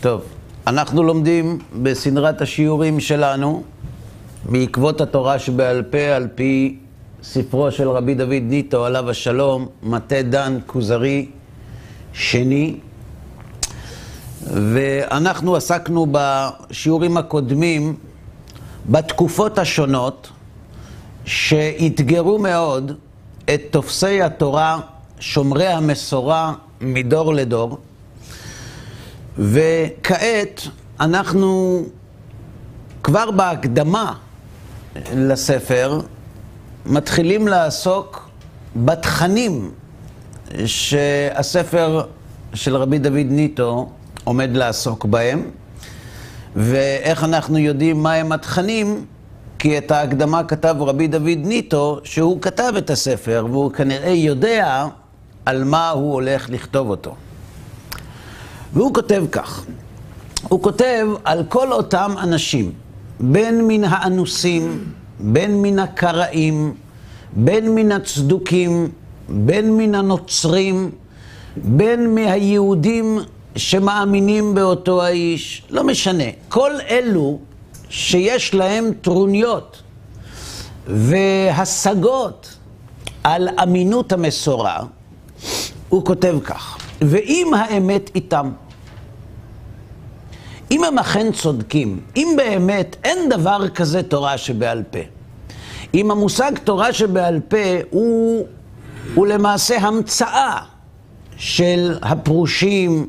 טוב, אנחנו לומדים בסדרת השיעורים שלנו בעקבות התורה שבעל פה על פי ספרו של רבי דוד ניטו, עליו השלום, מטה דן כוזרי שני. ואנחנו עסקנו בשיעורים הקודמים בתקופות השונות שאתגרו מאוד את תופסי התורה, שומרי המסורה מדור לדור. וכעת אנחנו כבר בהקדמה לספר מתחילים לעסוק בתכנים שהספר של רבי דוד ניטו עומד לעסוק בהם, ואיך אנחנו יודעים מהם התכנים, כי את ההקדמה כתב רבי דוד ניטו, שהוא כתב את הספר, והוא כנראה יודע על מה הוא הולך לכתוב אותו. והוא כותב כך, הוא כותב על כל אותם אנשים, בין מן האנוסים, בין מן הקראים, בין מן הצדוקים, בין מן הנוצרים, בין מהיהודים שמאמינים באותו האיש, לא משנה. כל אלו שיש להם טרוניות והשגות על אמינות המסורה, הוא כותב כך, ואם האמת איתם, אם הם אכן צודקים, אם באמת אין דבר כזה תורה שבעל פה, אם המושג תורה שבעל פה הוא, הוא למעשה המצאה של הפרושים,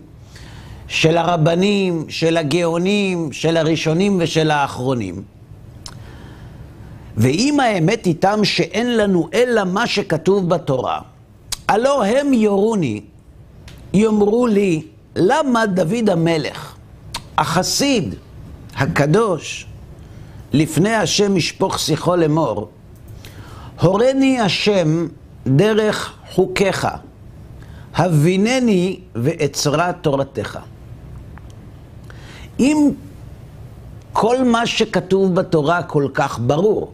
של הרבנים, של הגאונים, של הראשונים ושל האחרונים. ואם האמת איתם שאין לנו אלא מה שכתוב בתורה, הלא הם יורוני, יאמרו לי, למה דוד המלך, החסיד, הקדוש, לפני השם ישפוך שיחו לאמור, הורני השם דרך חוקיך, הבינני ואצרה תורתך. אם כל מה שכתוב בתורה כל כך ברור,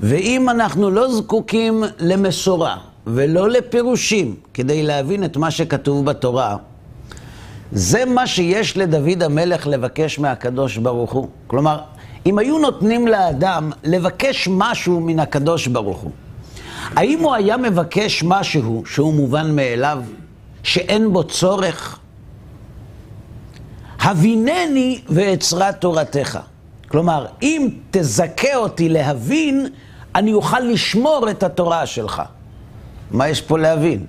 ואם אנחנו לא זקוקים למסורה ולא לפירושים כדי להבין את מה שכתוב בתורה, זה מה שיש לדוד המלך לבקש מהקדוש ברוך הוא. כלומר, אם היו נותנים לאדם לבקש משהו מן הקדוש ברוך הוא, האם הוא היה מבקש משהו שהוא מובן מאליו, שאין בו צורך? הבינני ואצרה תורתך. כלומר, אם תזכה אותי להבין, אני אוכל לשמור את התורה שלך. מה יש פה להבין?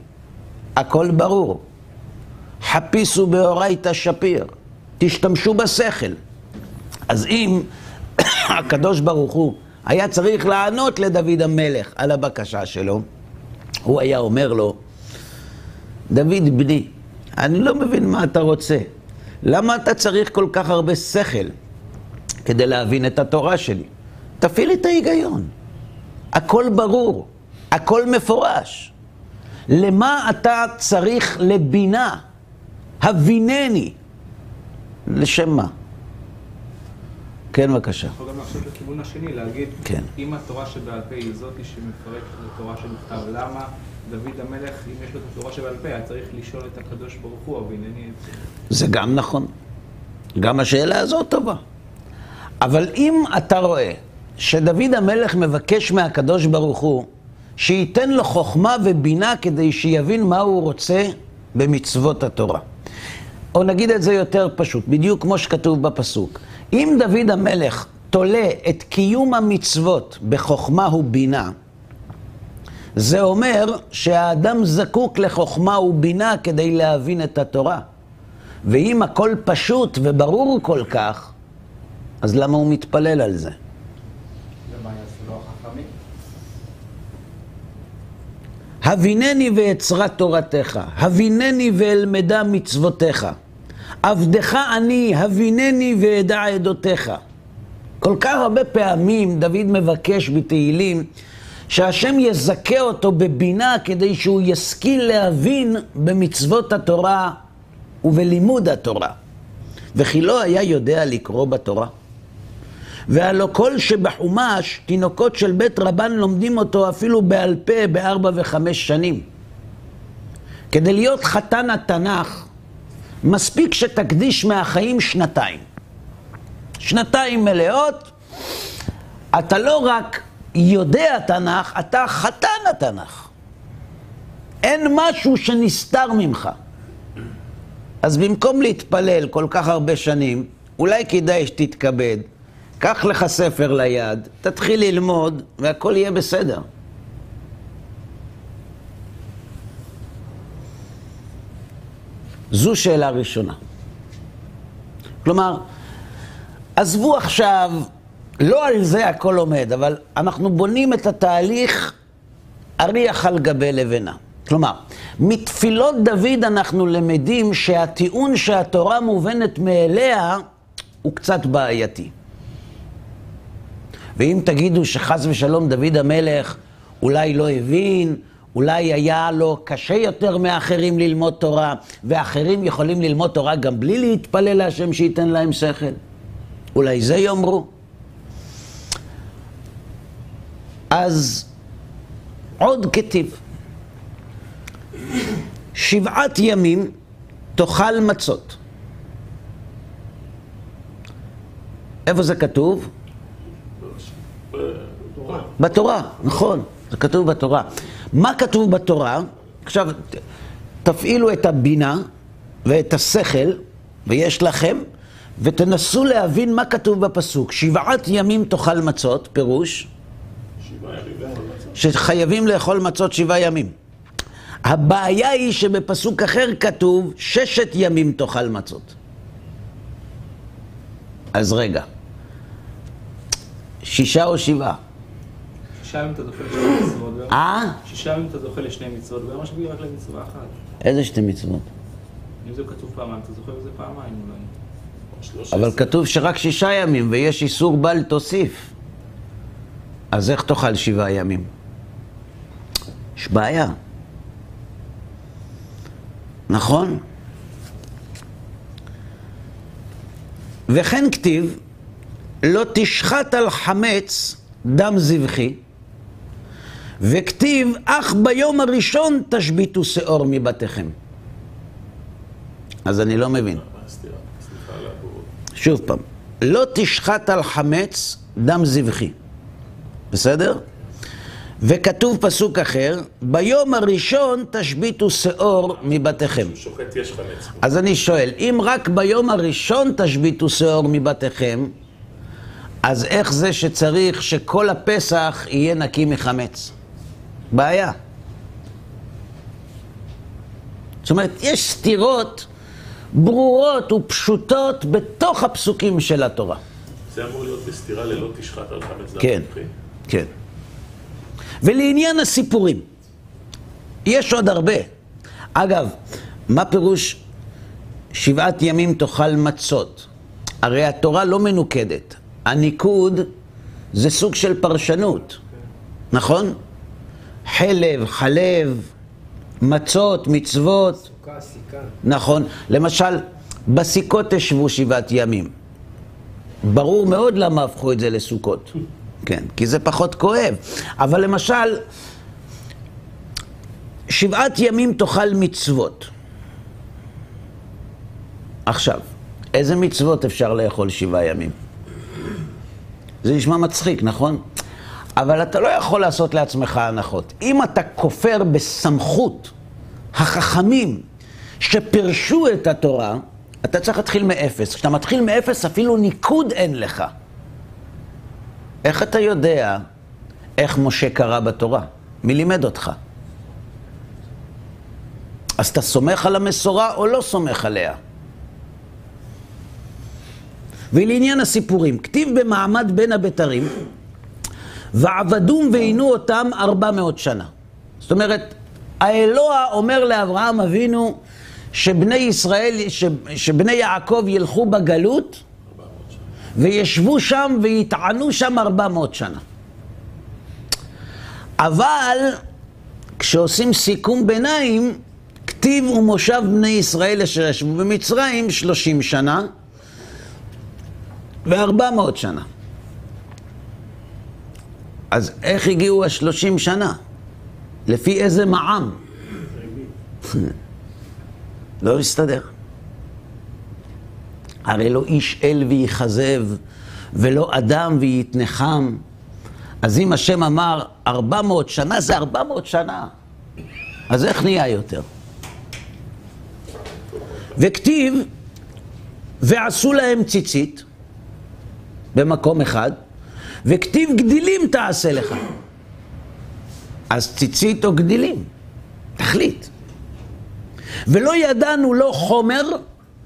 הכל ברור. חפיסו באורייתא שפיר, תשתמשו בשכל. אז אם הקדוש ברוך הוא היה צריך לענות לדוד המלך על הבקשה שלו, הוא היה אומר לו, דוד בני, אני לא מבין מה אתה רוצה. למה אתה צריך כל כך הרבה שכל כדי להבין את התורה שלי? תפעיל את ההיגיון. הכל ברור, הכל מפורש. למה אתה צריך לבינה? הבינני. לשם מה? כן, בבקשה. יכול גם לחשוב בכיוון השני, להגיד, כן. אם התורה שבעל פה היא זאתי שמפרקת את התורה שבכתב, למה דוד המלך, אם יש לו את התורה שבעל פה, היה צריך לשאול את הקדוש ברוך הוא, והנני... זה גם נכון. גם השאלה הזאת טובה. אבל אם אתה רואה שדוד המלך מבקש מהקדוש ברוך הוא שייתן לו חוכמה ובינה כדי שיבין מה הוא רוצה במצוות התורה. או נגיד את זה יותר פשוט, בדיוק כמו שכתוב בפסוק. אם דוד המלך תולה את קיום המצוות בחוכמה ובינה, זה אומר שהאדם זקוק לחוכמה ובינה כדי להבין את התורה. ואם הכל פשוט וברור כל כך, אז למה הוא מתפלל על זה? ומה יעשו לו החכמים? הבינני ואצרה תורתך, הבינני ואלמדה מצוותיך. עבדך אני, הבינני ואדע עדותיך. כל כך הרבה פעמים דוד מבקש בתהילים שהשם יזכה אותו בבינה כדי שהוא ישכיל להבין במצוות התורה ובלימוד התורה. וכי לא היה יודע לקרוא בתורה. והלא כל שבחומש, תינוקות של בית רבן לומדים אותו אפילו בעל פה בארבע וחמש שנים. כדי להיות חתן התנ"ך, מספיק שתקדיש מהחיים שנתיים. שנתיים מלאות, אתה לא רק יודע תנ"ך, אתה חתן התנ"ך. אין משהו שנסתר ממך. אז במקום להתפלל כל כך הרבה שנים, אולי כדאי שתתכבד, קח לך ספר ליד, תתחיל ללמוד, והכל יהיה בסדר. זו שאלה ראשונה. כלומר, עזבו עכשיו, לא על זה הכל עומד, אבל אנחנו בונים את התהליך אריח על גבי לבנה. כלומר, מתפילות דוד אנחנו למדים שהטיעון שהתורה מובנת מאליה הוא קצת בעייתי. ואם תגידו שחס ושלום דוד המלך אולי לא הבין, אולי היה לו קשה יותר מאחרים ללמוד תורה, ואחרים יכולים ללמוד תורה גם בלי להתפלל להשם שייתן להם שכל. אולי זה יאמרו. אז עוד כתיב. שבעת ימים תאכל מצות. איפה זה כתוב? בתורה, נכון, זה כתוב בתורה. מה כתוב בתורה? עכשיו, תפעילו את הבינה ואת השכל, ויש לכם, ותנסו להבין מה כתוב בפסוק. שבעת ימים תאכל מצות, פירוש? שחייבים לאכול מצות שבעה ימים. הבעיה היא שבפסוק אחר כתוב, ששת ימים תאכל מצות. אז רגע, שישה או שבעה? שישה ימים אתה זוכה לשני מצוות. ביום- אה? שישה ימים אתה זוכה לשני מצוות, ביום השביעי רק למצווה אחת. איזה שתי מצוות? אם זה כתוב פעמיים, אתה זוכה בזה פעמיים אולי. אבל כתוב שרק שישה ימים, ויש איסור בל תוסיף. אז איך תאכל שבעה ימים? יש בעיה. נכון? וכן כתיב, לא תשחט על חמץ דם זבחי, וכתיב, אך ביום הראשון תשביתו שאור מבתיכם. אז אני לא מבין. שוב פעם, לא תשחט על חמץ דם זבחי, בסדר? וכתוב פסוק אחר, ביום הראשון תשביתו שאור מבתיכם. שוחט יש חמץ. אז אני שואל, אם רק ביום הראשון תשביתו שאור מבתיכם, אז איך זה שצריך שכל הפסח יהיה נקי מחמץ? בעיה. זאת אומרת, יש סתירות ברורות ופשוטות בתוך הפסוקים של התורה. זה אמור להיות בסתירה ללא תשחט על חמץ דם כן. כן. ולעניין הסיפורים, יש עוד הרבה. אגב, מה פירוש שבעת ימים תאכל מצות? הרי התורה לא מנוקדת. הניקוד זה סוג של פרשנות, נכון? חלב, חלב, מצות, מצוות. סוכה, סיכה. נכון. למשל, בסיכות תשבו שבעת ימים. ברור מאוד למה הפכו את זה לסוכות. כן, כי זה פחות כואב. אבל למשל, שבעת ימים תאכל מצוות. עכשיו, איזה מצוות אפשר לאכול שבעה ימים? זה נשמע מצחיק, נכון? אבל אתה לא יכול לעשות לעצמך הנחות. אם אתה כופר בסמכות החכמים שפירשו את התורה, אתה צריך להתחיל מאפס. כשאתה מתחיל מאפס, אפילו ניקוד אין לך. איך אתה יודע איך משה קרא בתורה? מי לימד אותך? אז אתה סומך על המסורה או לא סומך עליה? ולעניין הסיפורים, כתיב במעמד בין הבתרים, ועבדום ועינו אותם ארבע מאות שנה. זאת אומרת, האלוה אומר לאברהם אבינו שבני ישראל, ש, שבני יעקב ילכו בגלות וישבו שם ויטענו שם ארבע מאות שנה. אבל כשעושים סיכום ביניים, כתיב ומושב בני ישראל אשר ישבו במצרים שלושים שנה וארבע מאות שנה. אז איך הגיעו השלושים שנה? לפי איזה מע"מ? לא מסתדר. הרי לא איש אל ויכזב, ולא אדם ויתנחם. אז אם השם אמר ארבע מאות שנה, זה ארבע מאות שנה. אז איך נהיה יותר? וכתיב, ועשו להם ציצית במקום אחד, וכתיב גדילים תעשה לך. אז ציצית או גדילים, תחליט. ולא ידענו לא חומר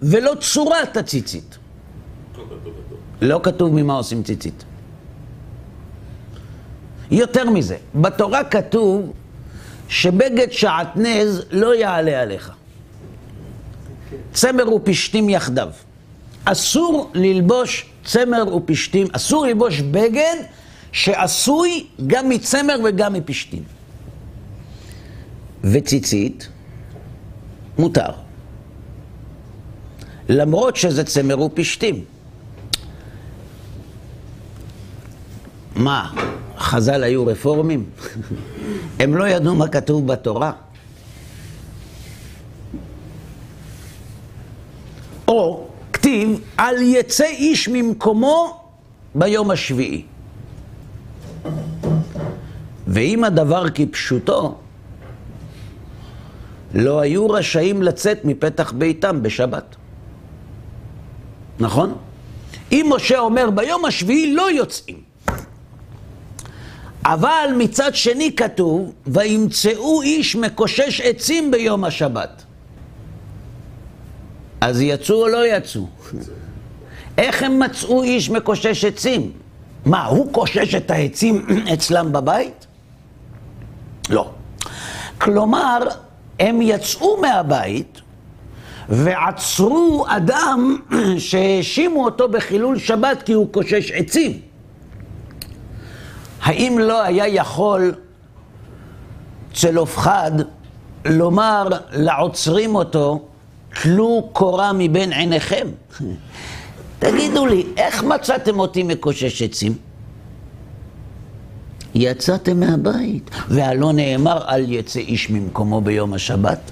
ולא צורת הציצית. לא כתוב ממה עושים ציצית. יותר מזה, בתורה כתוב שבגד שעטנז לא יעלה עליך. צמר ופשתים יחדיו. אסור ללבוש צמר ופשתים, אסור ללבוש בגד שעשוי גם מצמר וגם מפשתים. וציצית, מותר. למרות שזה צמר ופשתים. מה, חז"ל היו רפורמים? הם לא ידעו מה כתוב בתורה? או כתיב, על יצא איש ממקומו ביום השביעי. ואם הדבר כפשוטו, לא היו רשאים לצאת מפתח ביתם בשבת. נכון? אם משה אומר ביום השביעי לא יוצאים. אבל מצד שני כתוב, וימצאו איש מקושש עצים ביום השבת. אז יצאו או לא יצאו? איך הם מצאו איש מקושש עצים? מה, הוא קושש את העצים אצלם בבית? לא. כלומר, הם יצאו מהבית ועצרו אדם שהאשימו אותו בחילול שבת כי הוא קושש עצים. האם לא היה יכול צלופחד לומר לעוצרים אותו, טלו קורה מבין עיניכם? תגידו לי, איך מצאתם אותי מקושש עצים? יצאתם מהבית, והלא נאמר אל יצא איש ממקומו ביום השבת.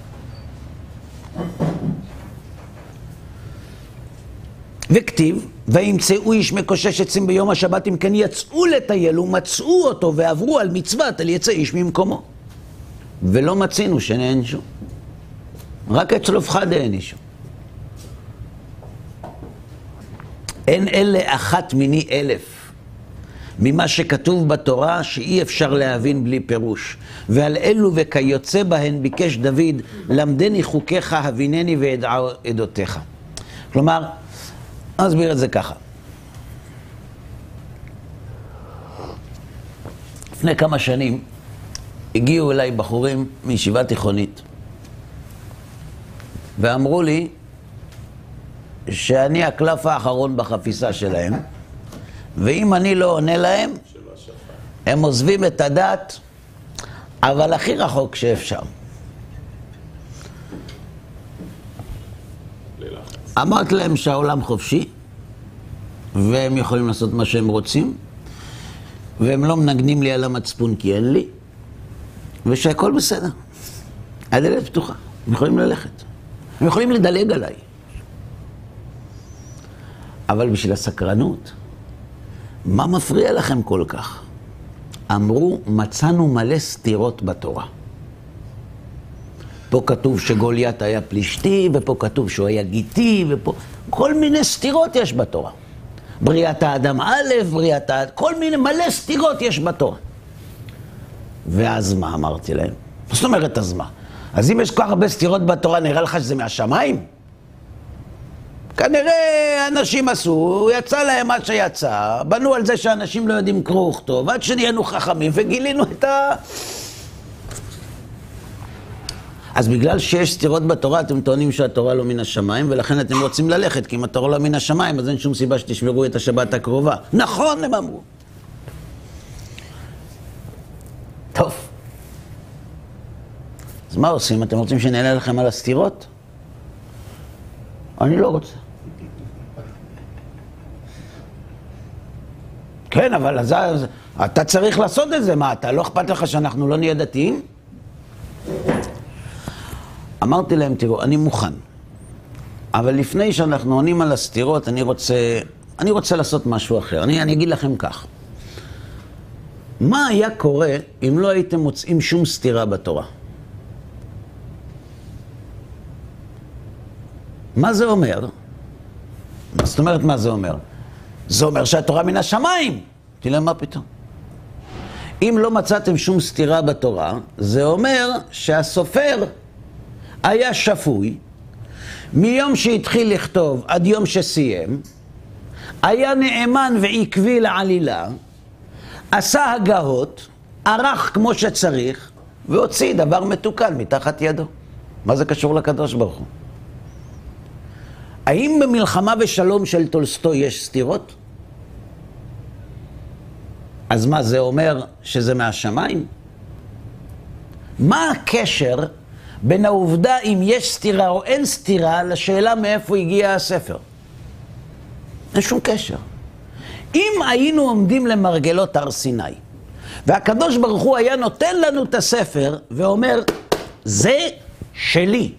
וכתיב, וימצאו איש מקושש עצים ביום השבת, אם כן יצאו לטייל ומצאו אותו ועברו על מצוות אל יצא איש ממקומו. ולא מצינו שנענשו. רק את צלופחד הענישו. אין אלה אחת מיני אלף ממה שכתוב בתורה שאי אפשר להבין בלי פירוש. ועל אלו וכיוצא בהן ביקש דוד, למדני חוקיך, הבינני ואדע עדותיך. כלומר, אסביר את זה ככה. לפני כמה שנים הגיעו אליי בחורים מישיבה תיכונית ואמרו לי שאני הקלף האחרון בחפיסה שלהם ואם אני לא עונה להם, הם עוזבים את הדת, אבל הכי רחוק שאפשר. אמרתי להם שהעולם חופשי, והם יכולים לעשות מה שהם רוצים, והם לא מנגנים לי על המצפון כי אין לי, ושהכול בסדר. הדלת פתוחה, הם יכולים ללכת. הם יכולים לדלג עליי. אבל בשביל הסקרנות, מה מפריע לכם כל כך? אמרו, מצאנו מלא סתירות בתורה. פה כתוב שגוליית היה פלישתי, ופה כתוב שהוא היה גיטי, ופה... כל מיני סתירות יש בתורה. בריאת האדם א', בריאת האדם... כל מיני, מלא סתירות יש בתורה. ואז מה אמרתי להם? זאת אומרת אז מה? אז אם יש כל כך הרבה סתירות בתורה, נראה לך שזה מהשמיים? כנראה אנשים עשו, יצא להם מה שיצא, בנו על זה שאנשים לא יודעים קרוא וכתוב, עד שנהיינו חכמים וגילינו את ה... אז בגלל שיש סתירות בתורה, אתם טוענים שהתורה לא מן השמיים, ולכן אתם רוצים ללכת, כי אם התורה לא מן השמיים, אז אין שום סיבה שתשמרו את השבת הקרובה. נכון, הם אמרו. טוב. אז מה עושים? אתם רוצים שנענה לכם על הסתירות? אני לא רוצה. כן, אבל אז, אז אתה צריך לעשות את זה. מה, אתה לא אכפת לך שאנחנו לא נהיה דתיים? אמרתי להם, תראו, אני מוכן אבל לפני שאנחנו עונים על הסתירות, אני רוצה, אני רוצה לעשות משהו אחר. אני, אני אגיד לכם כך. מה היה קורה אם לא הייתם מוצאים שום סתירה בתורה? מה זה אומר? זאת אומרת מה זה אומר? זה אומר שהתורה מן השמיים. תראה מה פתאום? אם לא מצאתם שום סתירה בתורה, זה אומר שהסופר היה שפוי מיום שהתחיל לכתוב עד יום שסיים, היה נאמן ועקבי לעלילה, עשה הגהות, ערך כמו שצריך, והוציא דבר מתוקן מתחת ידו. מה זה קשור לקדוש ברוך הוא? האם במלחמה ושלום של טולסטוי יש סתירות? אז מה, זה אומר שזה מהשמיים? מה הקשר בין העובדה אם יש סתירה או אין סתירה לשאלה מאיפה הגיע הספר? אין שום קשר. אם היינו עומדים למרגלות הר סיני, והקדוש ברוך הוא היה נותן לנו את הספר ואומר, זה שלי.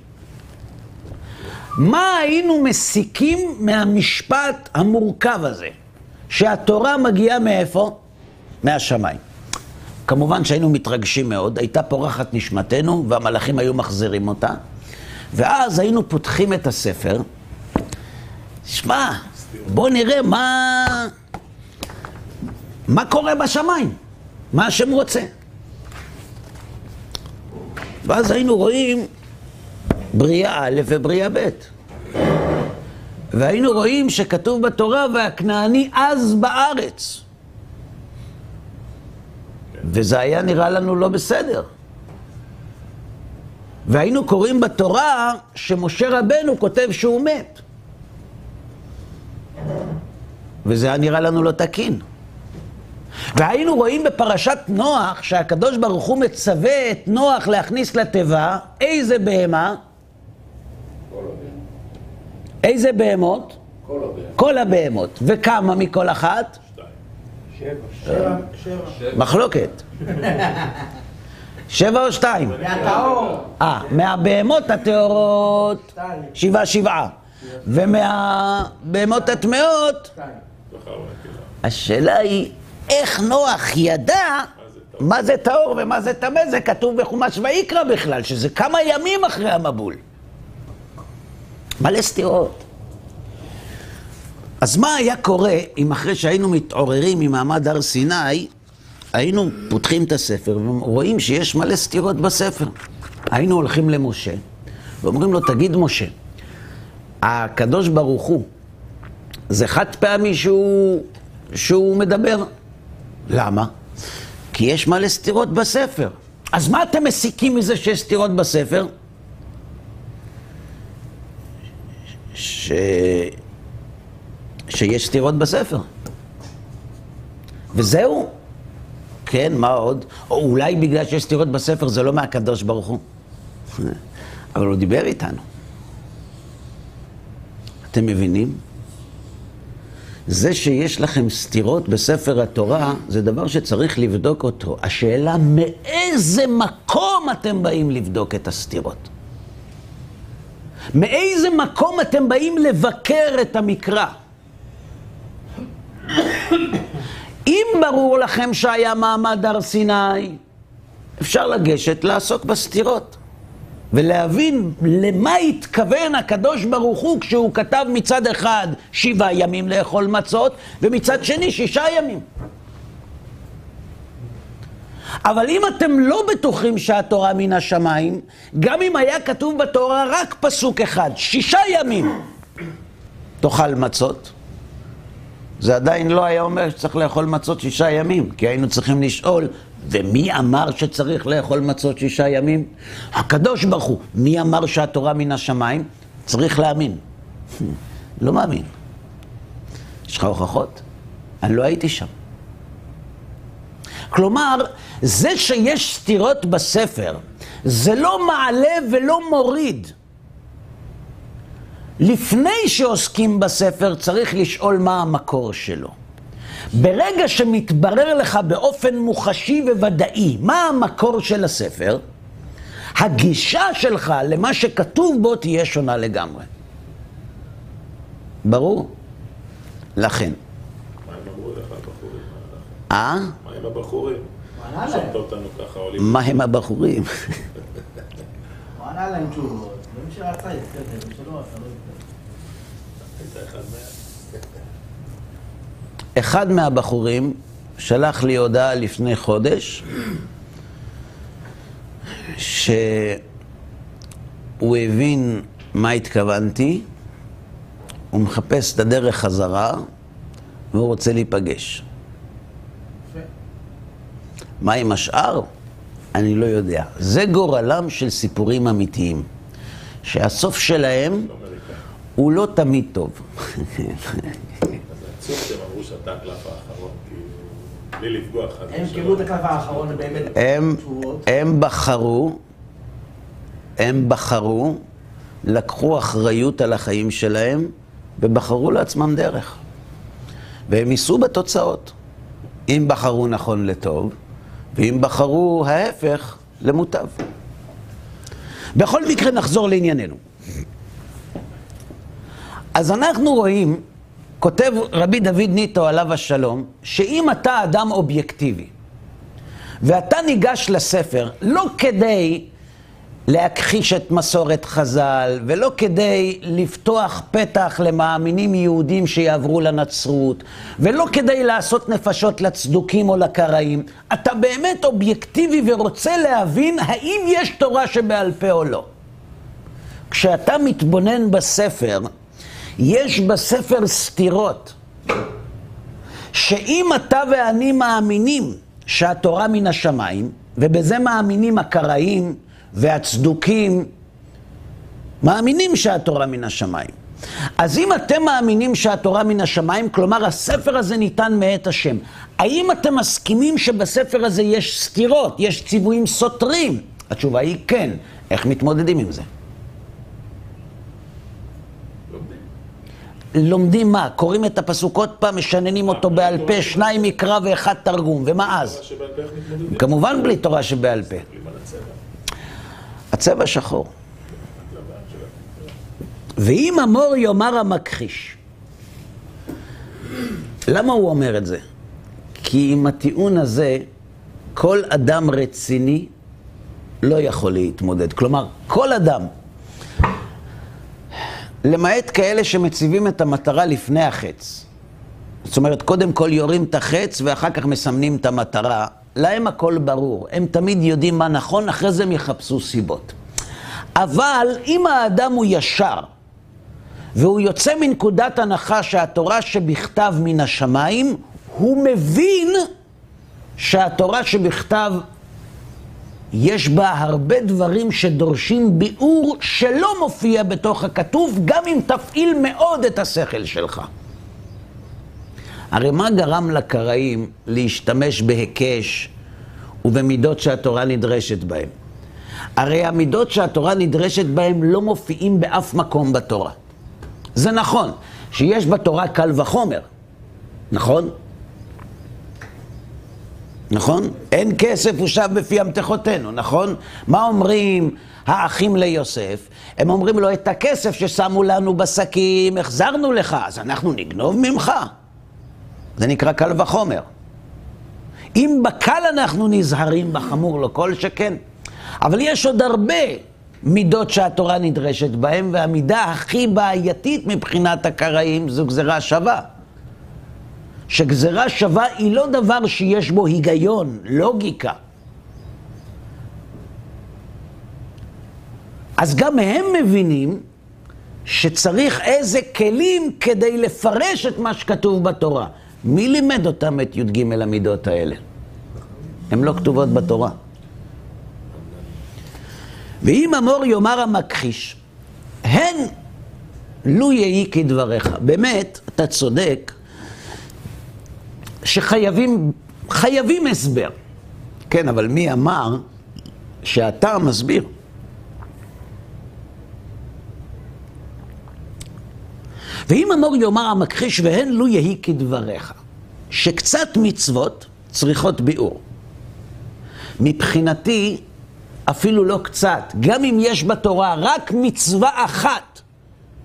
מה היינו מסיקים מהמשפט המורכב הזה? שהתורה מגיעה מאיפה? מהשמיים. כמובן שהיינו מתרגשים מאוד, הייתה פורחת נשמתנו והמלאכים היו מחזירים אותה, ואז היינו פותחים את הספר. שמע, בוא נראה מה... מה קורה בשמיים, מה השם רוצה. ואז היינו רואים בריאה א' ובריאה ב'. והיינו רואים שכתוב בתורה, והכנעני אז בארץ. וזה היה נראה לנו לא בסדר. והיינו קוראים בתורה שמשה רבנו כותב שהוא מת. וזה היה נראה לנו לא תקין. והיינו רואים בפרשת נוח שהקדוש ברוך הוא מצווה את נוח להכניס לתיבה איזה בהמה? איזה בהמות? כל הבהמות. וכמה מכל אחת? שבע. שבע. מחלוקת. שבע או שתיים? מהטהור. אה, מהבהמות הטהורות. שבעה שבעה. ומהבהמות הטמאות. השאלה היא, איך נוח ידע מה זה טהור ומה זה טמא? זה כתוב בחומש ויקרא בכלל, שזה כמה ימים אחרי המבול. מלא סתירות. אז מה היה קורה אם אחרי שהיינו מתעוררים ממעמד הר סיני, היינו פותחים את הספר ורואים שיש מלא סתירות בספר. היינו הולכים למשה ואומרים לו, תגיד משה, הקדוש ברוך הוא, זה חד פעמי שהוא, שהוא מדבר. למה? כי יש מלא סתירות בספר. אז מה אתם מסיקים מזה שיש סתירות בספר? ש... שיש סתירות בספר. וזהו. כן, מה עוד? או אולי בגלל שיש סתירות בספר זה לא מהקדוש ברוך הוא. אבל הוא דיבר איתנו. אתם מבינים? זה שיש לכם סתירות בספר התורה, זה דבר שצריך לבדוק אותו. השאלה, מאיזה מקום אתם באים לבדוק את הסתירות? מאיזה מקום אתם באים לבקר את המקרא? אם ברור לכם שהיה מעמד הר סיני, אפשר לגשת לעסוק בסתירות. ולהבין למה התכוון הקדוש ברוך הוא כשהוא כתב מצד אחד שבעה ימים לאכול מצות, ומצד שני שישה ימים. אבל אם אתם לא בטוחים שהתורה מן השמיים, גם אם היה כתוב בתורה רק פסוק אחד, שישה ימים תאכל מצות, זה עדיין לא היה אומר שצריך לאכול מצות שישה ימים, כי היינו צריכים לשאול, ומי אמר שצריך לאכול מצות שישה ימים? הקדוש ברוך הוא. מי אמר שהתורה מן השמיים? צריך להאמין. לא מאמין. יש לך הוכחות? אני לא הייתי שם. כלומר, זה שיש סתירות בספר, זה לא מעלה ולא מוריד. לפני שעוסקים בספר צריך לשאול מה המקור שלו. ברגע שמתברר לך באופן מוחשי וודאי מה המקור של הספר, הגישה שלך למה שכתוב בו תהיה שונה לגמרי. ברור? לכן. מה הם הבחורים? שמת אותנו ככה עולים. מה הם הבחורים? הוא ענה להם תשובות. ומי שרצה יתקדם, מי שלא רצה לא יתקדם. אחד מהבחורים שלח לי הודעה לפני חודש שהוא הבין מה התכוונתי, הוא מחפש את הדרך חזרה והוא רוצה להיפגש. מה עם השאר? אני לא יודע. זה גורלם של סיפורים אמיתיים, שהסוף שלהם. הוא לא תמיד טוב. אז עצוב שהם אמרו שאתה הקלף האחרון, כאילו, בלי לפגוע חד הם. קיבלו את הקלף האחרון ובאמת. הם בחרו, הם בחרו, לקחו אחריות על החיים שלהם ובחרו לעצמם דרך. והם יישאו בתוצאות. אם בחרו נכון לטוב, ואם בחרו ההפך, למוטב. בכל מקרה נחזור לענייננו. אז אנחנו רואים, כותב רבי דוד ניטו עליו השלום, שאם אתה אדם אובייקטיבי, ואתה ניגש לספר לא כדי להכחיש את מסורת חז"ל, ולא כדי לפתוח פתח למאמינים יהודים שיעברו לנצרות, ולא כדי לעשות נפשות לצדוקים או לקראים, אתה באמת אובייקטיבי ורוצה להבין האם יש תורה שבעל פה או לא. כשאתה מתבונן בספר, יש בספר סתירות. שאם אתה ואני מאמינים שהתורה מן השמיים, ובזה מאמינים הקראים והצדוקים, מאמינים שהתורה מן השמיים. אז אם אתם מאמינים שהתורה מן השמיים, כלומר הספר הזה ניתן מאת השם, האם אתם מסכימים שבספר הזה יש סתירות, יש ציוויים סותרים? התשובה היא כן. איך מתמודדים עם זה? לומדים. לומדים מה? קוראים את הפסוק עוד פעם, משננים אותו בעל פה, שניים מקרא ואחד תרגום, ומה אז? כמובן בלי תורה שבעל פה. הצבע. שחור. ואם אמור יאמר המכחיש. למה הוא אומר את זה? כי עם הטיעון הזה, כל אדם רציני לא יכול להתמודד. כלומר, כל אדם, למעט כאלה שמציבים את המטרה לפני החץ. זאת אומרת, קודם כל יורים את החץ ואחר כך מסמנים את המטרה. להם הכל ברור, הם תמיד יודעים מה נכון, אחרי זה הם יחפשו סיבות. אבל אם האדם הוא ישר, והוא יוצא מנקודת הנחה שהתורה שבכתב מן השמיים, הוא מבין שהתורה שבכתב יש בה הרבה דברים שדורשים ביאור שלא מופיע בתוך הכתוב, גם אם תפעיל מאוד את השכל שלך. הרי מה גרם לקראים להשתמש בהיקש ובמידות שהתורה נדרשת בהם? הרי המידות שהתורה נדרשת בהם לא מופיעים באף מקום בתורה. זה נכון, שיש בתורה קל וחומר, נכון? נכון? אין כסף ושב בפי המתכותינו, נכון? מה אומרים האחים ליוסף? הם אומרים לו, את הכסף ששמו לנו בשקים, החזרנו לך, אז אנחנו נגנוב ממך. זה נקרא קל וחומר. אם בקל אנחנו נזהרים, בחמור לא כל שכן. אבל יש עוד הרבה מידות שהתורה נדרשת בהן, והמידה הכי בעייתית מבחינת הקראים זו גזירה שווה. שגזירה שווה היא לא דבר שיש בו היגיון, לוגיקה. אז גם הם מבינים שצריך איזה כלים כדי לפרש את מה שכתוב בתורה. מי לימד אותם את י"ג המידות האלה? הן לא כתובות בתורה. ואם אמור יאמר המכחיש, הן לו יהי כדבריך. באמת, אתה צודק, שחייבים, חייבים הסבר. כן, אבל מי אמר שאתה מסביר? ואם אמור יאמר המכחיש והן לו יהי כדבריך, שקצת מצוות צריכות ביאור. מבחינתי, אפילו לא קצת, גם אם יש בתורה רק מצווה אחת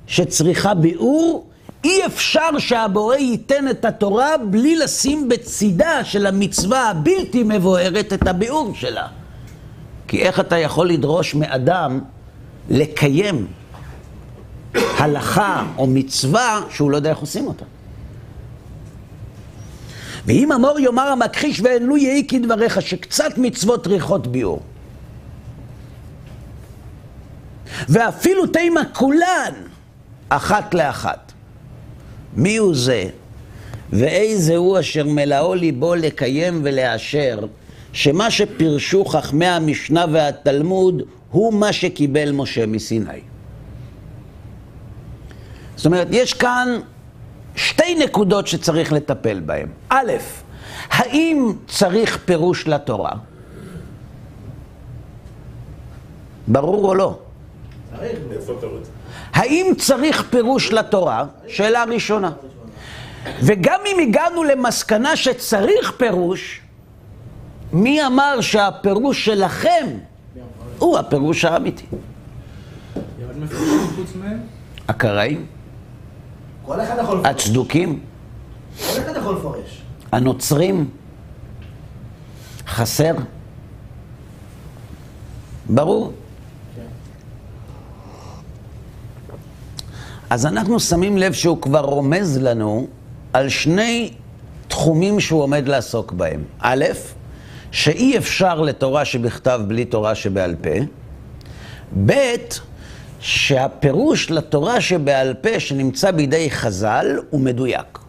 שצריכה ביאור, אי אפשר שהבורא ייתן את התורה בלי לשים בצידה של המצווה הבלתי מבוארת את הביאור שלה. כי איך אתה יכול לדרוש מאדם לקיים הלכה או מצווה שהוא לא יודע איך עושים אותה? ואם אמור יאמר המכחיש ואין לו יהי כדבריך, שקצת מצוות ריחות ביאור. ואפילו תימה כולן, אחת לאחת. מי הוא זה? ואיזה הוא אשר מלאו ליבו לקיים ולאשר, שמה שפירשו חכמי המשנה והתלמוד הוא מה שקיבל משה מסיני. זאת אומרת, יש כאן שתי נקודות שצריך לטפל בהן. א', האם צריך פירוש לתורה? ברור או לא? האם צריך פירוש לתורה? שאלה ראשונה. וגם אם הגענו למסקנה שצריך פירוש, מי אמר שהפירוש שלכם הוא הפירוש האמיתי? הקראים, כל אחד יכול לפרש. הצדוקים, כל אחד יכול לפרש. הנוצרים, חסר? ברור. אז אנחנו שמים לב שהוא כבר רומז לנו על שני תחומים שהוא עומד לעסוק בהם. א', שאי אפשר לתורה שבכתב בלי תורה שבעל פה. ב', שהפירוש לתורה שבעל פה שנמצא בידי חז"ל הוא מדויק.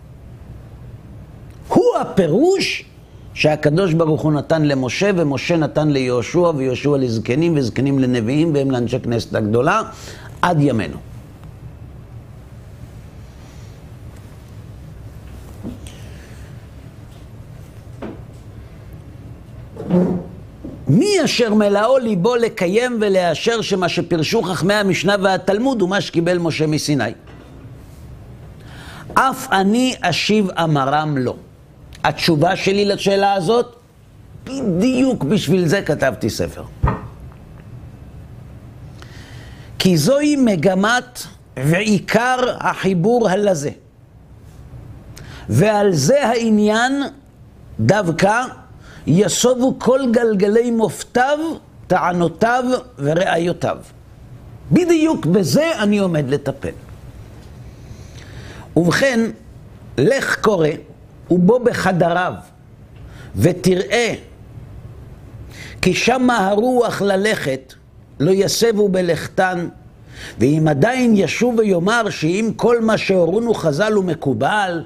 הוא הפירוש שהקדוש ברוך הוא נתן למשה, ומשה נתן ליהושע, ויהושע לזקנים, וזקנים לנביאים, והם לאנשי כנסת הגדולה, עד ימינו. מי אשר מלאו ליבו לקיים ולאשר שמה שפירשו חכמי המשנה והתלמוד הוא מה שקיבל משה מסיני. אף אני אשיב אמרם לא. התשובה שלי לשאלה הזאת, בדיוק בשביל זה כתבתי ספר. כי זוהי מגמת ועיקר החיבור הלזה. ועל זה העניין דווקא יסובו כל גלגלי מופתיו, טענותיו וראיותיו. בדיוק בזה אני עומד לטפל. ובכן, לך קורא ובוא בחדריו ותראה כי שמה הרוח ללכת לא יסבו בלכתן ואם עדיין ישוב ויאמר שאם כל מה שהורונו חז"ל הוא מקובל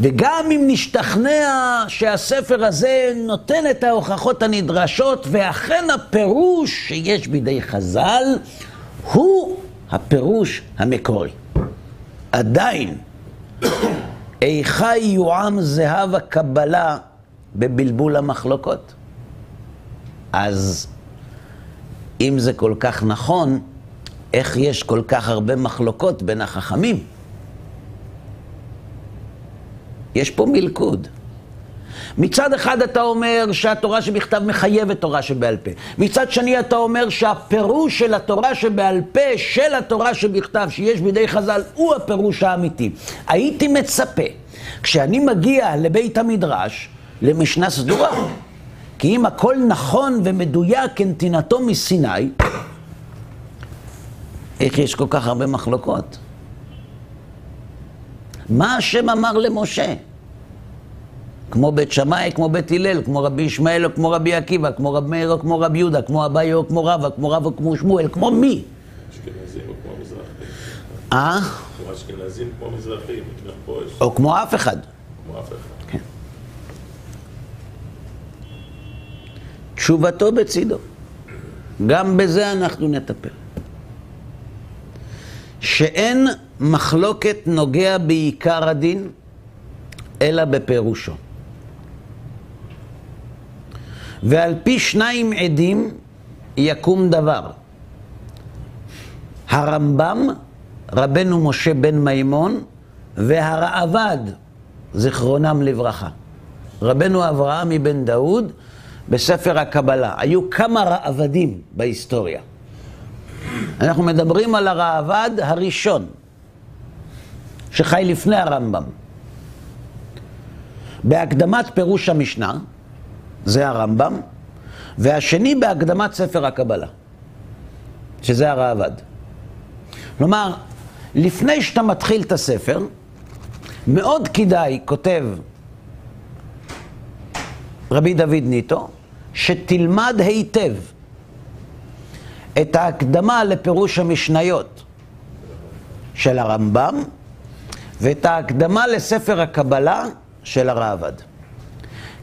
וגם אם נשתכנע שהספר הזה נותן את ההוכחות הנדרשות, ואכן הפירוש שיש בידי חז"ל הוא הפירוש המקורי. עדיין, איכה יועם זהב הקבלה בבלבול המחלוקות? אז אם זה כל כך נכון, איך יש כל כך הרבה מחלוקות בין החכמים? יש פה מלכוד. מצד אחד אתה אומר שהתורה שבכתב מחייבת תורה שבעל פה. מצד שני אתה אומר שהפירוש של התורה שבעל פה, של התורה שבכתב, שיש בידי חז"ל, הוא הפירוש האמיתי. הייתי מצפה, כשאני מגיע לבית המדרש, למשנה סדורה. כי אם הכל נכון ומדויק כנתינתו מסיני, איך יש כל כך הרבה מחלוקות? מה השם אמר למשה? כמו בית שמאי, כמו בית הלל, כמו רבי ישמעאל או כמו רבי עקיבא, כמו רב מאיר או כמו רבי יהודה, כמו אביי או כמו רבא, כמו רב או כמו שמואל, כמו מי? אשכנזים או כמו מזרחים. אה? כמו אשכנזים כמו מזרחים, או כמו אף אחד. כמו אף אחד. כן. תשובתו בצידו. גם בזה אנחנו נטפל. שאין מחלוקת נוגע בעיקר הדין, אלא בפירושו. ועל פי שניים עדים יקום דבר. הרמב"ם, רבנו משה בן מימון, והרעב"ד, זיכרונם לברכה. רבנו אברהם מבן דאוד, בספר הקבלה. היו כמה רעבדים בהיסטוריה. אנחנו מדברים על הרעב"ד הראשון, שחי לפני הרמב"ם. בהקדמת פירוש המשנה, זה הרמב"ם, והשני בהקדמת ספר הקבלה, שזה הראב"ד. כלומר, לפני שאתה מתחיל את הספר, מאוד כדאי, כותב רבי דוד ניטו, שתלמד היטב את ההקדמה לפירוש המשניות של הרמב"ם ואת ההקדמה לספר הקבלה של הראב"ד.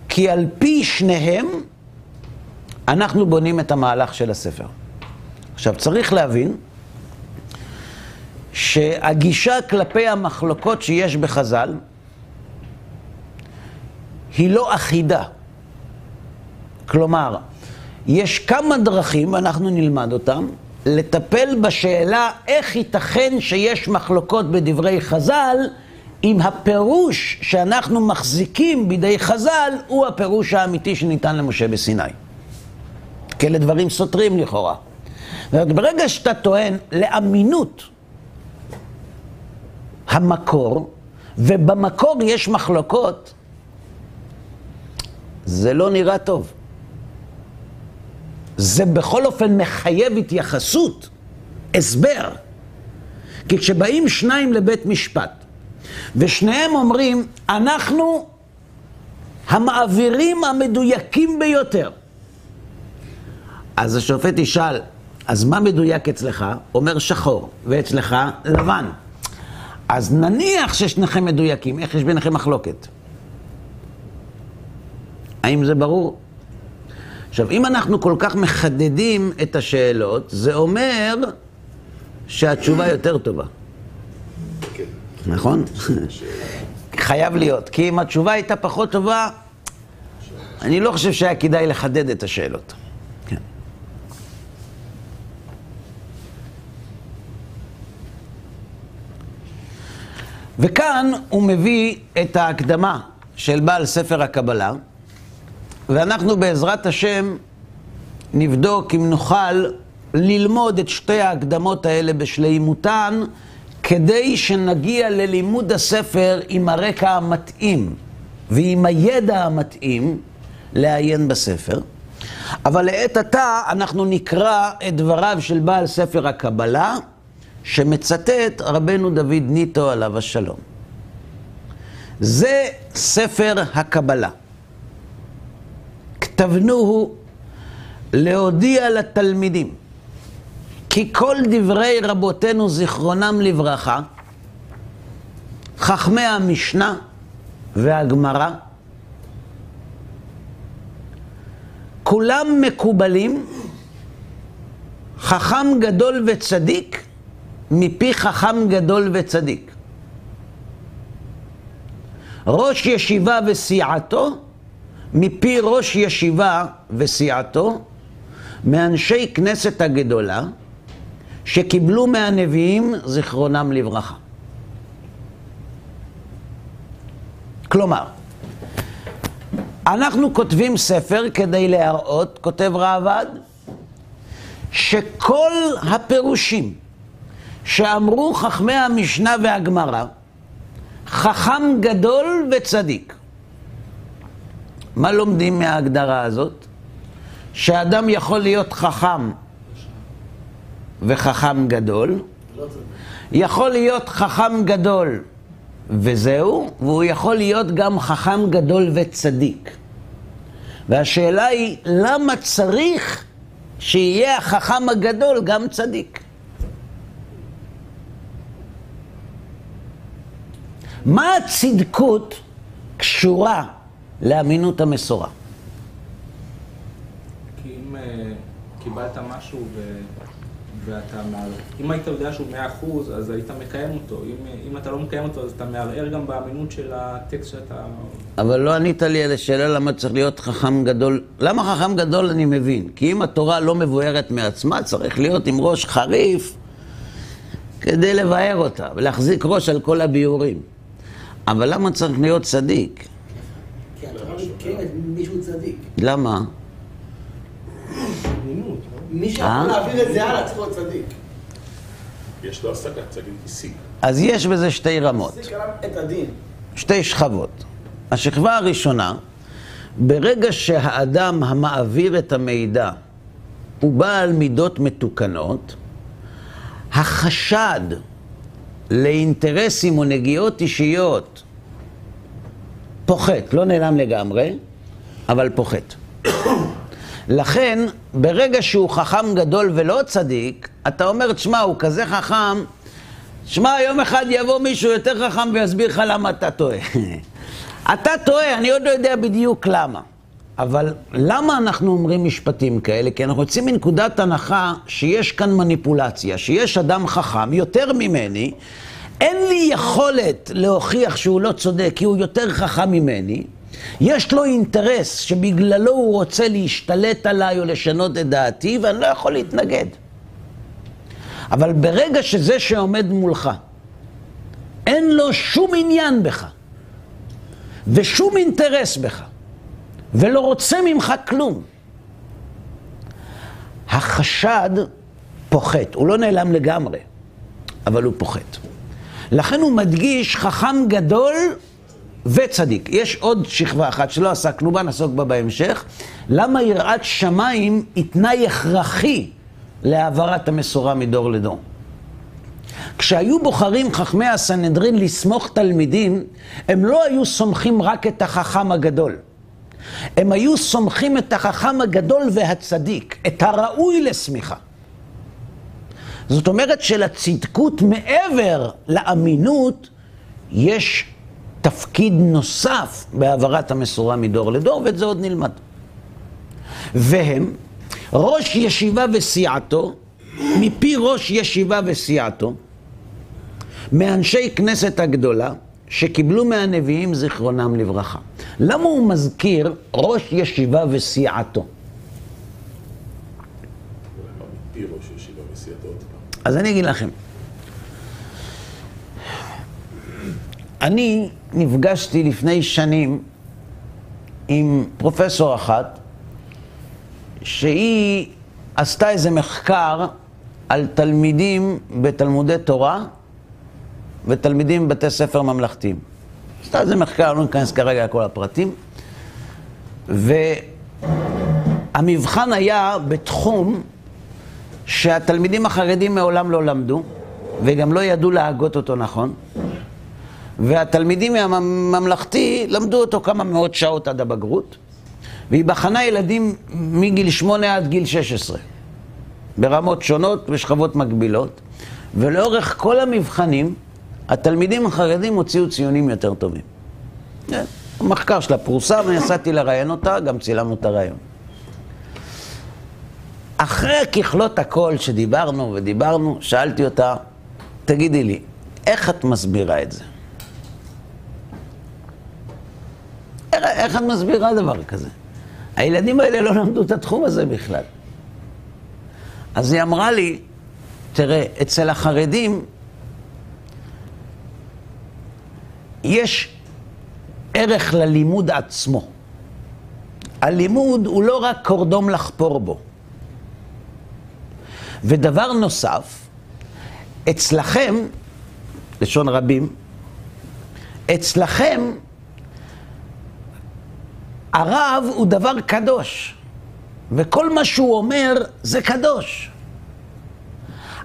כי על פי שניהם אנחנו בונים את המהלך של הספר. עכשיו, צריך להבין שהגישה כלפי המחלוקות שיש בחז"ל היא לא אחידה. כלומר, יש כמה דרכים, ואנחנו נלמד אותם, לטפל בשאלה איך ייתכן שיש מחלוקות בדברי חז"ל, אם הפירוש שאנחנו מחזיקים בידי חז"ל הוא הפירוש האמיתי שניתן למשה בסיני. כי אלה דברים סותרים לכאורה. ברגע שאתה טוען לאמינות המקור, ובמקור יש מחלוקות, זה לא נראה טוב. זה בכל אופן מחייב התייחסות, הסבר. כי כשבאים שניים לבית משפט, ושניהם אומרים, אנחנו המעבירים המדויקים ביותר. אז השופט ישאל, אז מה מדויק אצלך? אומר שחור, ואצלך לבן. אז נניח ששניכם מדויקים, איך יש ביניכם מחלוקת? האם זה ברור? עכשיו, אם אנחנו כל כך מחדדים את השאלות, זה אומר שהתשובה יותר טובה. נכון? חייב להיות. כי אם התשובה הייתה פחות טובה, אני לא חושב שהיה כדאי לחדד את השאלות. כן. וכאן הוא מביא את ההקדמה של בעל ספר הקבלה, ואנחנו בעזרת השם נבדוק אם נוכל ללמוד את שתי ההקדמות האלה בשלימותן, כדי שנגיע ללימוד הספר עם הרקע המתאים ועם הידע המתאים לעיין בספר. אבל לעת עתה אנחנו נקרא את דבריו של בעל ספר הקבלה, שמצטט רבנו דוד ניטו עליו השלום. זה ספר הקבלה. כתבנוהו להודיע לתלמידים כי כל דברי רבותינו זיכרונם לברכה, חכמי המשנה והגמרא, כולם מקובלים, חכם גדול וצדיק מפי חכם גדול וצדיק. ראש ישיבה וסיעתו מפי ראש ישיבה וסיעתו, מאנשי כנסת הגדולה, שקיבלו מהנביאים זיכרונם לברכה. כלומר, אנחנו כותבים ספר כדי להראות, כותב ראב"ד, שכל הפירושים שאמרו חכמי המשנה והגמרא, חכם גדול וצדיק. מה לומדים מההגדרה הזאת? שאדם יכול להיות חכם וחכם גדול, יכול להיות חכם גדול וזהו, והוא יכול להיות גם חכם גדול וצדיק. והשאלה היא, למה צריך שיהיה החכם הגדול גם צדיק? מה הצדקות קשורה לאמינות המסורה? כי אם uh, קיבלת משהו ו... ואתה מערער, אם היית יודע שהוא מאה אחוז, אז היית מקיים אותו. אם, אם אתה לא מקיים אותו, אז אתה מערער גם באמינות של הטקסט שאתה... אבל לא ענית לי על השאלה למה צריך להיות חכם גדול. למה חכם גדול אני מבין? כי אם התורה לא מבוארת מעצמה, צריך להיות עם ראש חריף כדי לבאר אותה ולהחזיק ראש על כל הביאורים. אבל למה צריך להיות צדיק? כי התורה מתקיימת מישהו צדיק. למה? מי שיכול אה? להעביר את זה הלאה צריך להיות צדיק. יש לו השגה, צריך להגיד השיג. אז יש בזה שתי רמות. שתי שכבות. השכבה הראשונה, ברגע שהאדם המעביר את המידע הוא בעל מידות מתוקנות, החשד לאינטרסים או נגיעות אישיות פוחת, לא נעלם לגמרי, אבל פוחת. לכן, ברגע שהוא חכם גדול ולא צדיק, אתה אומר, תשמע, הוא כזה חכם, שמע, יום אחד יבוא מישהו יותר חכם ויסביר לך למה אתה טועה. אתה טועה, אני עוד לא יודע בדיוק למה. אבל למה אנחנו אומרים משפטים כאלה? כי אנחנו יוצאים מנקודת הנחה שיש כאן מניפולציה, שיש אדם חכם יותר ממני, אין לי יכולת להוכיח שהוא לא צודק כי הוא יותר חכם ממני, יש לו אינטרס שבגללו הוא רוצה להשתלט עליי או לשנות את דעתי ואני לא יכול להתנגד. אבל ברגע שזה שעומד מולך, אין לו שום עניין בך ושום אינטרס בך ולא רוצה ממך כלום, החשד פוחת, הוא לא נעלם לגמרי, אבל הוא פוחת. לכן הוא מדגיש חכם גדול וצדיק. יש עוד שכבה אחת שלא עסקנו בה, נעסוק בה בהמשך. למה יראת שמיים היא תנאי הכרחי להעברת המסורה מדור לדור? כשהיו בוחרים חכמי הסנהדרין לסמוך תלמידים, הם לא היו סומכים רק את החכם הגדול. הם היו סומכים את החכם הגדול והצדיק, את הראוי לסמיכה. זאת אומרת שלצדקות מעבר לאמינות, יש תפקיד נוסף בהעברת המסורה מדור לדור, ואת זה עוד נלמד. והם ראש ישיבה וסיעתו, מפי ראש ישיבה וסיעתו, מאנשי כנסת הגדולה, שקיבלו מהנביאים זיכרונם לברכה. למה הוא מזכיר ראש ישיבה וסיעתו? אז אני אגיד לכם. אני נפגשתי לפני שנים עם פרופסור אחת, שהיא עשתה איזה מחקר על תלמידים בתלמודי תורה ותלמידים בבתי ספר ממלכתיים. עשתה איזה מחקר, לא ניכנס כרגע לכל הפרטים, והמבחן היה בתחום שהתלמידים החרדים מעולם לא למדו, וגם לא ידעו להגות אותו נכון, והתלמידים מהממלכתי למדו אותו כמה מאות שעות עד הבגרות, והיא בחנה ילדים מגיל שמונה עד גיל 16, ברמות שונות ושכבות מקבילות, ולאורך כל המבחנים, התלמידים החרדים הוציאו ציונים יותר טובים. כן, המחקר שלה פורסם, נסעתי לראיין אותה, גם צילמנו את הרעיון. אחרי ככלות הכל שדיברנו ודיברנו, שאלתי אותה, תגידי לי, איך את מסבירה את זה? איך, את מסבירה דבר כזה? הילדים האלה לא למדו את התחום הזה בכלל. אז היא אמרה לי, תראה, אצל החרדים יש ערך ללימוד עצמו. הלימוד הוא לא רק קורדום לחפור בו. ודבר נוסף, אצלכם, לשון רבים, אצלכם הרב הוא דבר קדוש, וכל מה שהוא אומר זה קדוש.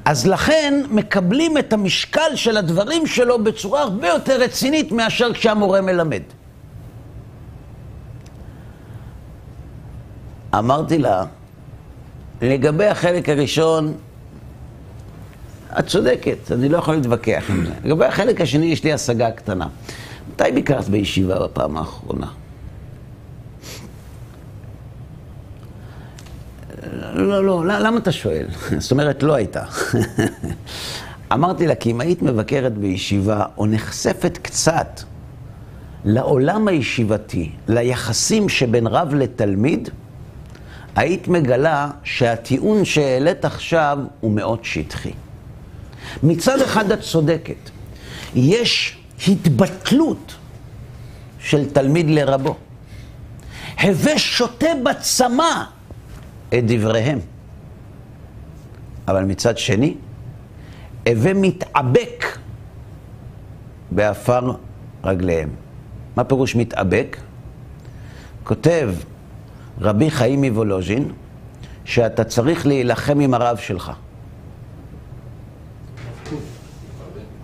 אז לכן מקבלים את המשקל של הדברים שלו בצורה הרבה יותר רצינית מאשר כשהמורה מלמד. אמרתי לה, לגבי החלק הראשון, את צודקת, אני לא יכול להתווכח עם זה. לגבי החלק השני יש לי השגה קטנה. מתי ביקרת בישיבה בפעם האחרונה? לא, לא, למה אתה שואל? זאת אומרת, לא הייתה. אמרתי לה, כי אם היית מבקרת בישיבה, או נחשפת קצת לעולם הישיבתי, ליחסים שבין רב לתלמיד, היית מגלה שהטיעון שהעלית עכשיו הוא מאוד שטחי. מצד אחד את צודקת, יש התבטלות של תלמיד לרבו. הווה שותה בצמא את דבריהם. אבל מצד שני, הווה מתאבק בעפר רגליהם. מה פירוש מתאבק? כותב רבי חיים מוולוז'ין, שאתה צריך להילחם עם הרב שלך.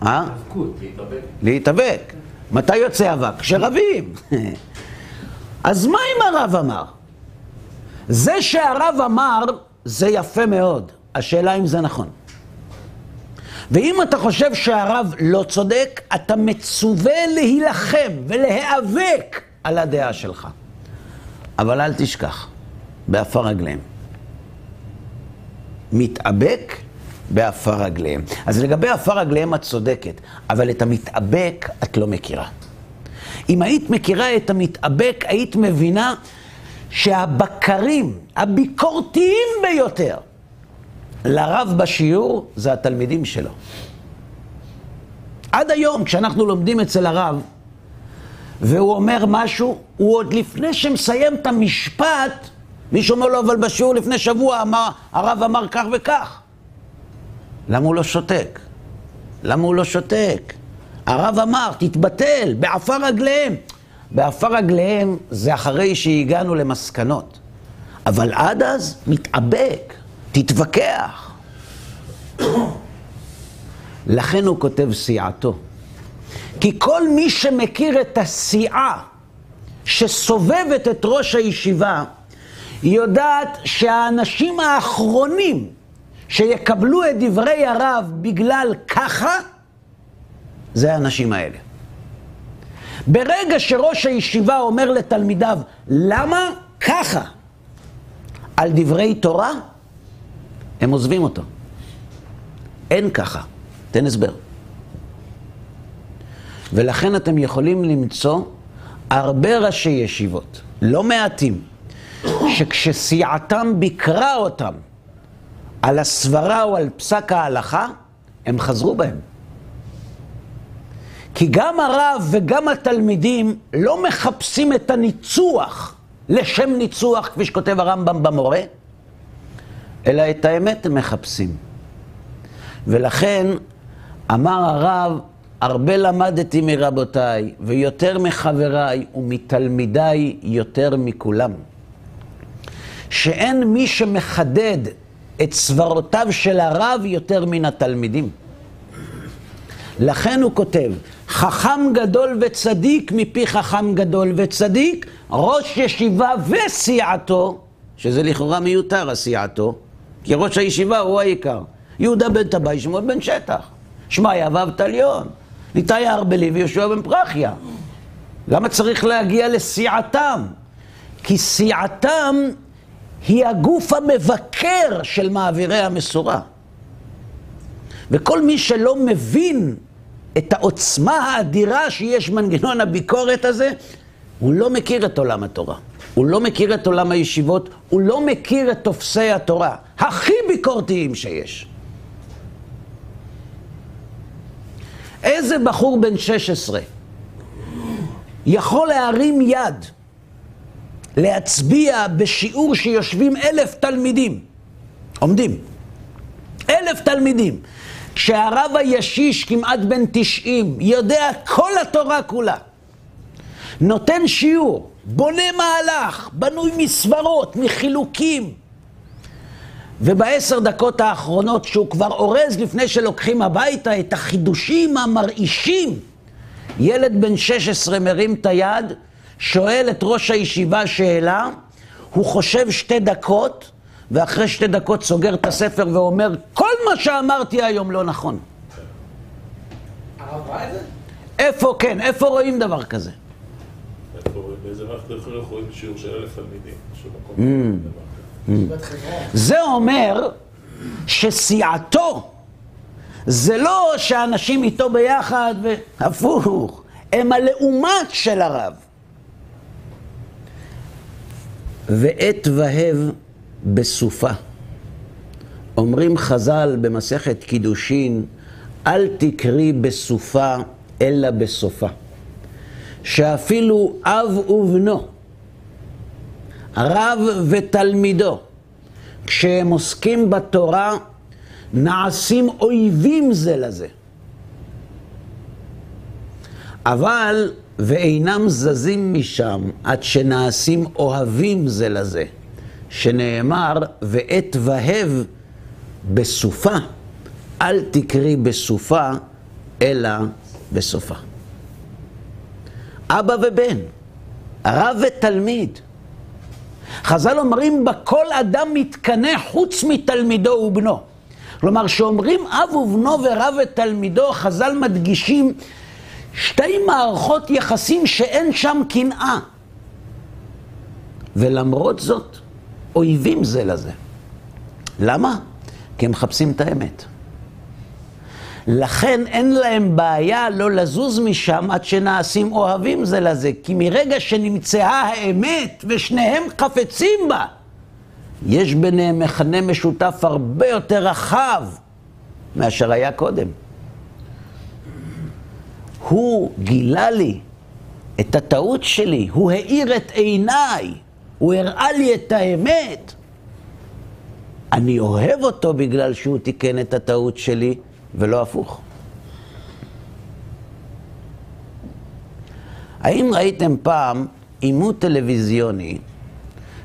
אה? להתאבק. מתי יוצא אבק? כשרבים. אז מה אם הרב אמר? זה שהרב אמר, זה יפה מאוד. השאלה אם זה נכון. ואם אתה חושב שהרב לא צודק, אתה מצווה להילחם ולהיאבק על הדעה שלך. אבל אל תשכח, בעפר רגליהם. מתאבק בעפר רגליהם. אז לגבי עפר רגליהם את צודקת, אבל את המתאבק את לא מכירה. אם היית מכירה את המתאבק, היית מבינה שהבקרים הביקורתיים ביותר לרב בשיעור זה התלמידים שלו. עד היום, כשאנחנו לומדים אצל הרב, והוא אומר משהו, הוא עוד לפני שמסיים את המשפט, מישהו אומר לו, אבל בשיעור לפני שבוע אמר, הרב אמר כך וכך. למה הוא לא שותק? למה הוא לא שותק? הרב אמר, תתבטל, בעפר רגליהם. בעפר רגליהם זה אחרי שהגענו למסקנות. אבל עד אז, מתאבק, תתווכח. לכן הוא כותב סיעתו. כי כל מי שמכיר את הסיעה שסובבת את ראש הישיבה, יודעת שהאנשים האחרונים שיקבלו את דברי הרב בגלל ככה, זה האנשים האלה. ברגע שראש הישיבה אומר לתלמידיו, למה ככה? על דברי תורה, הם עוזבים אותו. אין ככה. תן הסבר. ולכן אתם יכולים למצוא הרבה ראשי ישיבות, לא מעטים, שכשסיעתם ביקרה אותם על הסברה או על פסק ההלכה, הם חזרו בהם. כי גם הרב וגם התלמידים לא מחפשים את הניצוח לשם ניצוח, כפי שכותב הרמב"ם במורה, אלא את האמת הם מחפשים. ולכן אמר הרב, הרבה למדתי מרבותיי, ויותר מחבריי ומתלמידיי יותר מכולם. שאין מי שמחדד את סברותיו של הרב יותר מן התלמידים. לכן הוא כותב, חכם גדול וצדיק מפי חכם גדול וצדיק, ראש ישיבה וסיעתו, שזה לכאורה מיותר הסיעתו, כי ראש הישיבה הוא העיקר. יהודה בן טבעי, שמעון בן שטח, שמעיה ואבטליון, ניתאי הארבלי ויהושע בן פרחיה. למה צריך להגיע לסיעתם? כי סיעתם היא הגוף המבקר של מעבירי המסורה. וכל מי שלא מבין את העוצמה האדירה שיש מנגנון הביקורת הזה, הוא לא מכיר את עולם התורה. הוא לא מכיר את עולם הישיבות, הוא לא מכיר את תופסי התורה, הכי ביקורתיים שיש. איזה בחור בן 16 יכול להרים יד, להצביע בשיעור שיושבים אלף תלמידים, עומדים, אלף תלמידים, כשהרב הישיש כמעט בן 90 יודע כל התורה כולה, נותן שיעור, בונה מהלך, בנוי מסברות, מחילוקים, ובעשר דקות האחרונות, שהוא כבר אורז לפני שלוקחים הביתה את החידושים המרעישים, ילד בן 16 מרים את היד, שואל את ראש הישיבה שאלה, הוא חושב שתי דקות, ואחרי שתי דקות סוגר את הספר ואומר, כל מה שאמרתי היום לא נכון. הרב ראה את זה? איפה, כן, איפה רואים דבר כזה? איפה, באיזה מערכת אנחנו רואים שיעור של אלף תלמידים? בשום מקום. Mm. דבר כזה. זה אומר שסיעתו זה לא שאנשים איתו ביחד והפוך, הם הלעומת של הרב. ועת והב בסופה. אומרים חז"ל במסכת קידושין, אל תקרי בסופה אלא בסופה. שאפילו אב ובנו, רב ותלמידו, כשהם עוסקים בתורה, נעשים אויבים זה לזה. אבל ואינם זזים משם עד שנעשים אוהבים זה לזה, שנאמר, ועת והב בסופה, אל תקרי בסופה, אלא בסופה. אבא ובן, רב ותלמיד. חז"ל אומרים, בכל אדם מתקנא חוץ מתלמידו ובנו. כלומר, כשאומרים אב ובנו ורב ותלמידו, חז"ל מדגישים שתי מערכות יחסים שאין שם קנאה. ולמרות זאת, אויבים זה לזה. למה? כי הם מחפשים את האמת. לכן אין להם בעיה לא לזוז משם עד שנעשים אוהבים זה לזה, כי מרגע שנמצאה האמת ושניהם חפצים בה, יש ביניהם מכנה משותף הרבה יותר רחב מאשר היה קודם. הוא גילה לי את הטעות שלי, הוא האיר את עיניי, הוא הראה לי את האמת. אני אוהב אותו בגלל שהוא תיקן את הטעות שלי, ולא הפוך. האם ראיתם פעם עימות טלוויזיוני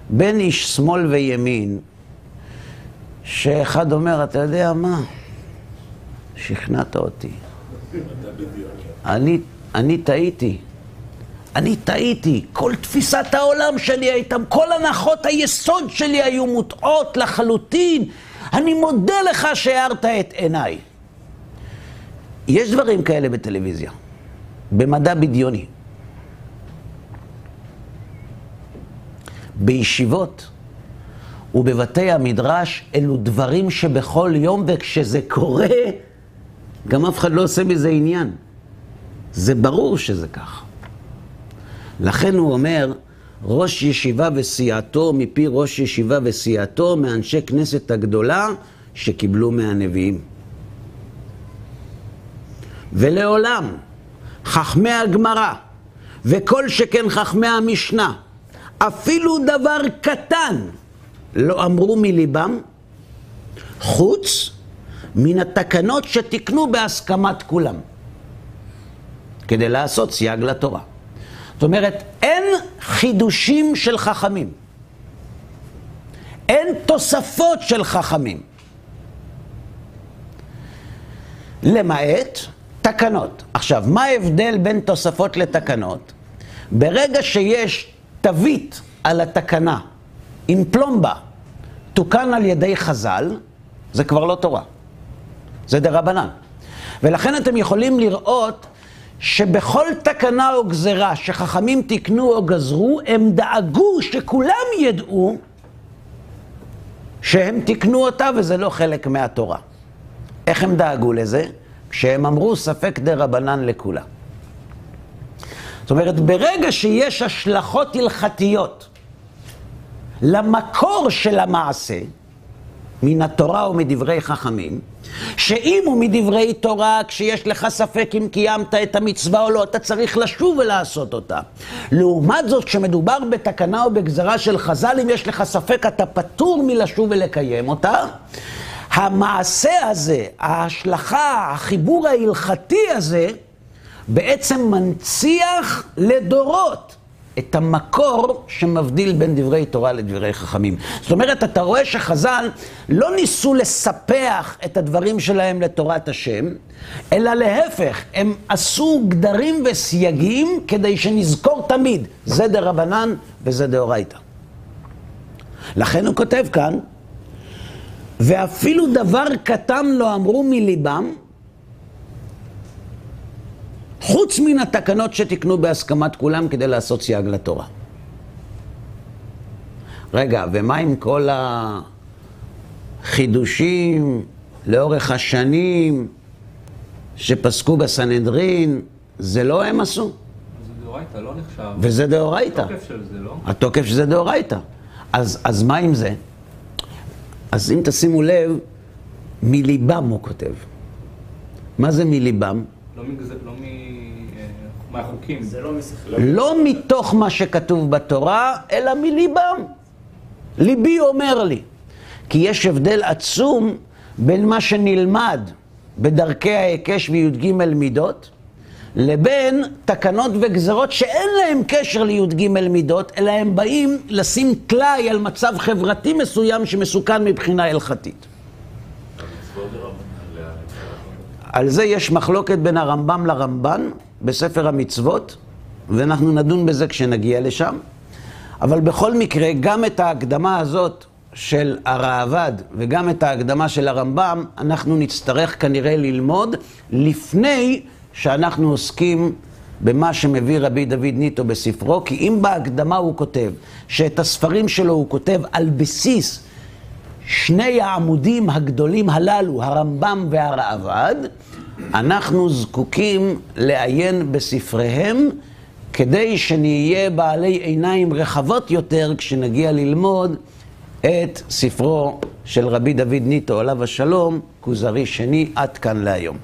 בין איש שמאל וימין, שאחד אומר, אתה יודע מה? שכנעת אותי. אני, אני טעיתי. אני טעיתי. כל תפיסת העולם שלי הייתה, כל הנחות היסוד שלי היו מוטעות לחלוטין. אני מודה לך שהארת את עיניי. יש דברים כאלה בטלוויזיה, במדע בדיוני. בישיבות ובבתי המדרש אלו דברים שבכל יום וכשזה קורה, גם אף אחד לא עושה מזה עניין. זה ברור שזה כך. לכן הוא אומר, ראש ישיבה וסיעתו מפי ראש ישיבה וסיעתו מאנשי כנסת הגדולה שקיבלו מהנביאים. ולעולם חכמי הגמרא וכל שכן חכמי המשנה, אפילו דבר קטן לא אמרו מליבם, חוץ מן התקנות שתיקנו בהסכמת כולם, כדי לעשות סייג לתורה. זאת אומרת, אין חידושים של חכמים. אין תוספות של חכמים. למעט תקנות. עכשיו, מה ההבדל בין תוספות לתקנות? ברגע שיש תווית על התקנה עם פלומבה, תוקן על ידי חז"ל, זה כבר לא תורה. זה דה רבנן. ולכן אתם יכולים לראות שבכל תקנה או גזרה שחכמים תיקנו או גזרו, הם דאגו שכולם ידעו שהם תיקנו אותה וזה לא חלק מהתורה. איך הם דאגו לזה? כשהם אמרו ספק דה רבנן לכולה. זאת אומרת, ברגע שיש השלכות הלכתיות למקור של המעשה, מן התורה ומדברי חכמים, שאם הוא מדברי תורה, כשיש לך ספק אם קיימת את המצווה או לא, אתה צריך לשוב ולעשות אותה. לעומת זאת, כשמדובר בתקנה או בגזרה של חז"ל, אם יש לך ספק, אתה פטור מלשוב ולקיים אותה. המעשה הזה, ההשלכה, החיבור ההלכתי הזה, בעצם מנציח לדורות את המקור שמבדיל בין דברי תורה לדברי חכמים. זאת אומרת, אתה רואה שחז"ל לא ניסו לספח את הדברים שלהם לתורת השם, אלא להפך, הם עשו גדרים וסייגים כדי שנזכור תמיד, זה דה רבנן וזה דאורייתא. לכן הוא כותב כאן, ואפילו דבר קטן לא אמרו מליבם, חוץ מן התקנות שתיקנו בהסכמת כולם כדי לעשות סייג לתורה. רגע, ומה עם כל החידושים לאורך השנים שפסקו בסנהדרין? זה לא הם עשו. זה דאורייתא, לא נחשב. וזה דאורייתא. התוקף של זה, לא? התוקף שזה דאורייתא. אז, אז מה עם זה? אז אם תשימו לב, מליבם הוא כותב. מה זה מליבם? לא. לא. אה, מהחוקים. זה לא. לא מתוך מה שכתוב בתורה, אלא מליבם. ליבי אומר לי. כי יש הבדל עצום בין מה שנלמד בדרכי ההיקש וי"ג מידות, לבין תקנות וגזרות שאין להם קשר לי"ג מידות, אלא הם באים לשים טלאי על מצב חברתי מסוים שמסוכן מבחינה הלכתית. על זה יש מחלוקת בין הרמב"ם לרמב"ן בספר המצוות, ואנחנו נדון בזה כשנגיע לשם. אבל בכל מקרה, גם את ההקדמה הזאת של הראב"ד וגם את ההקדמה של הרמב"ם, אנחנו נצטרך כנראה ללמוד לפני שאנחנו עוסקים במה שמביא רבי דוד ניטו בספרו, כי אם בהקדמה הוא כותב שאת הספרים שלו הוא כותב על בסיס שני העמודים הגדולים הללו, הרמב"ם והראב"ד, אנחנו זקוקים לעיין בספריהם כדי שנהיה בעלי עיניים רחבות יותר כשנגיע ללמוד את ספרו של רבי דוד ניטו, עליו השלום, כוזרי שני, עד כאן להיום.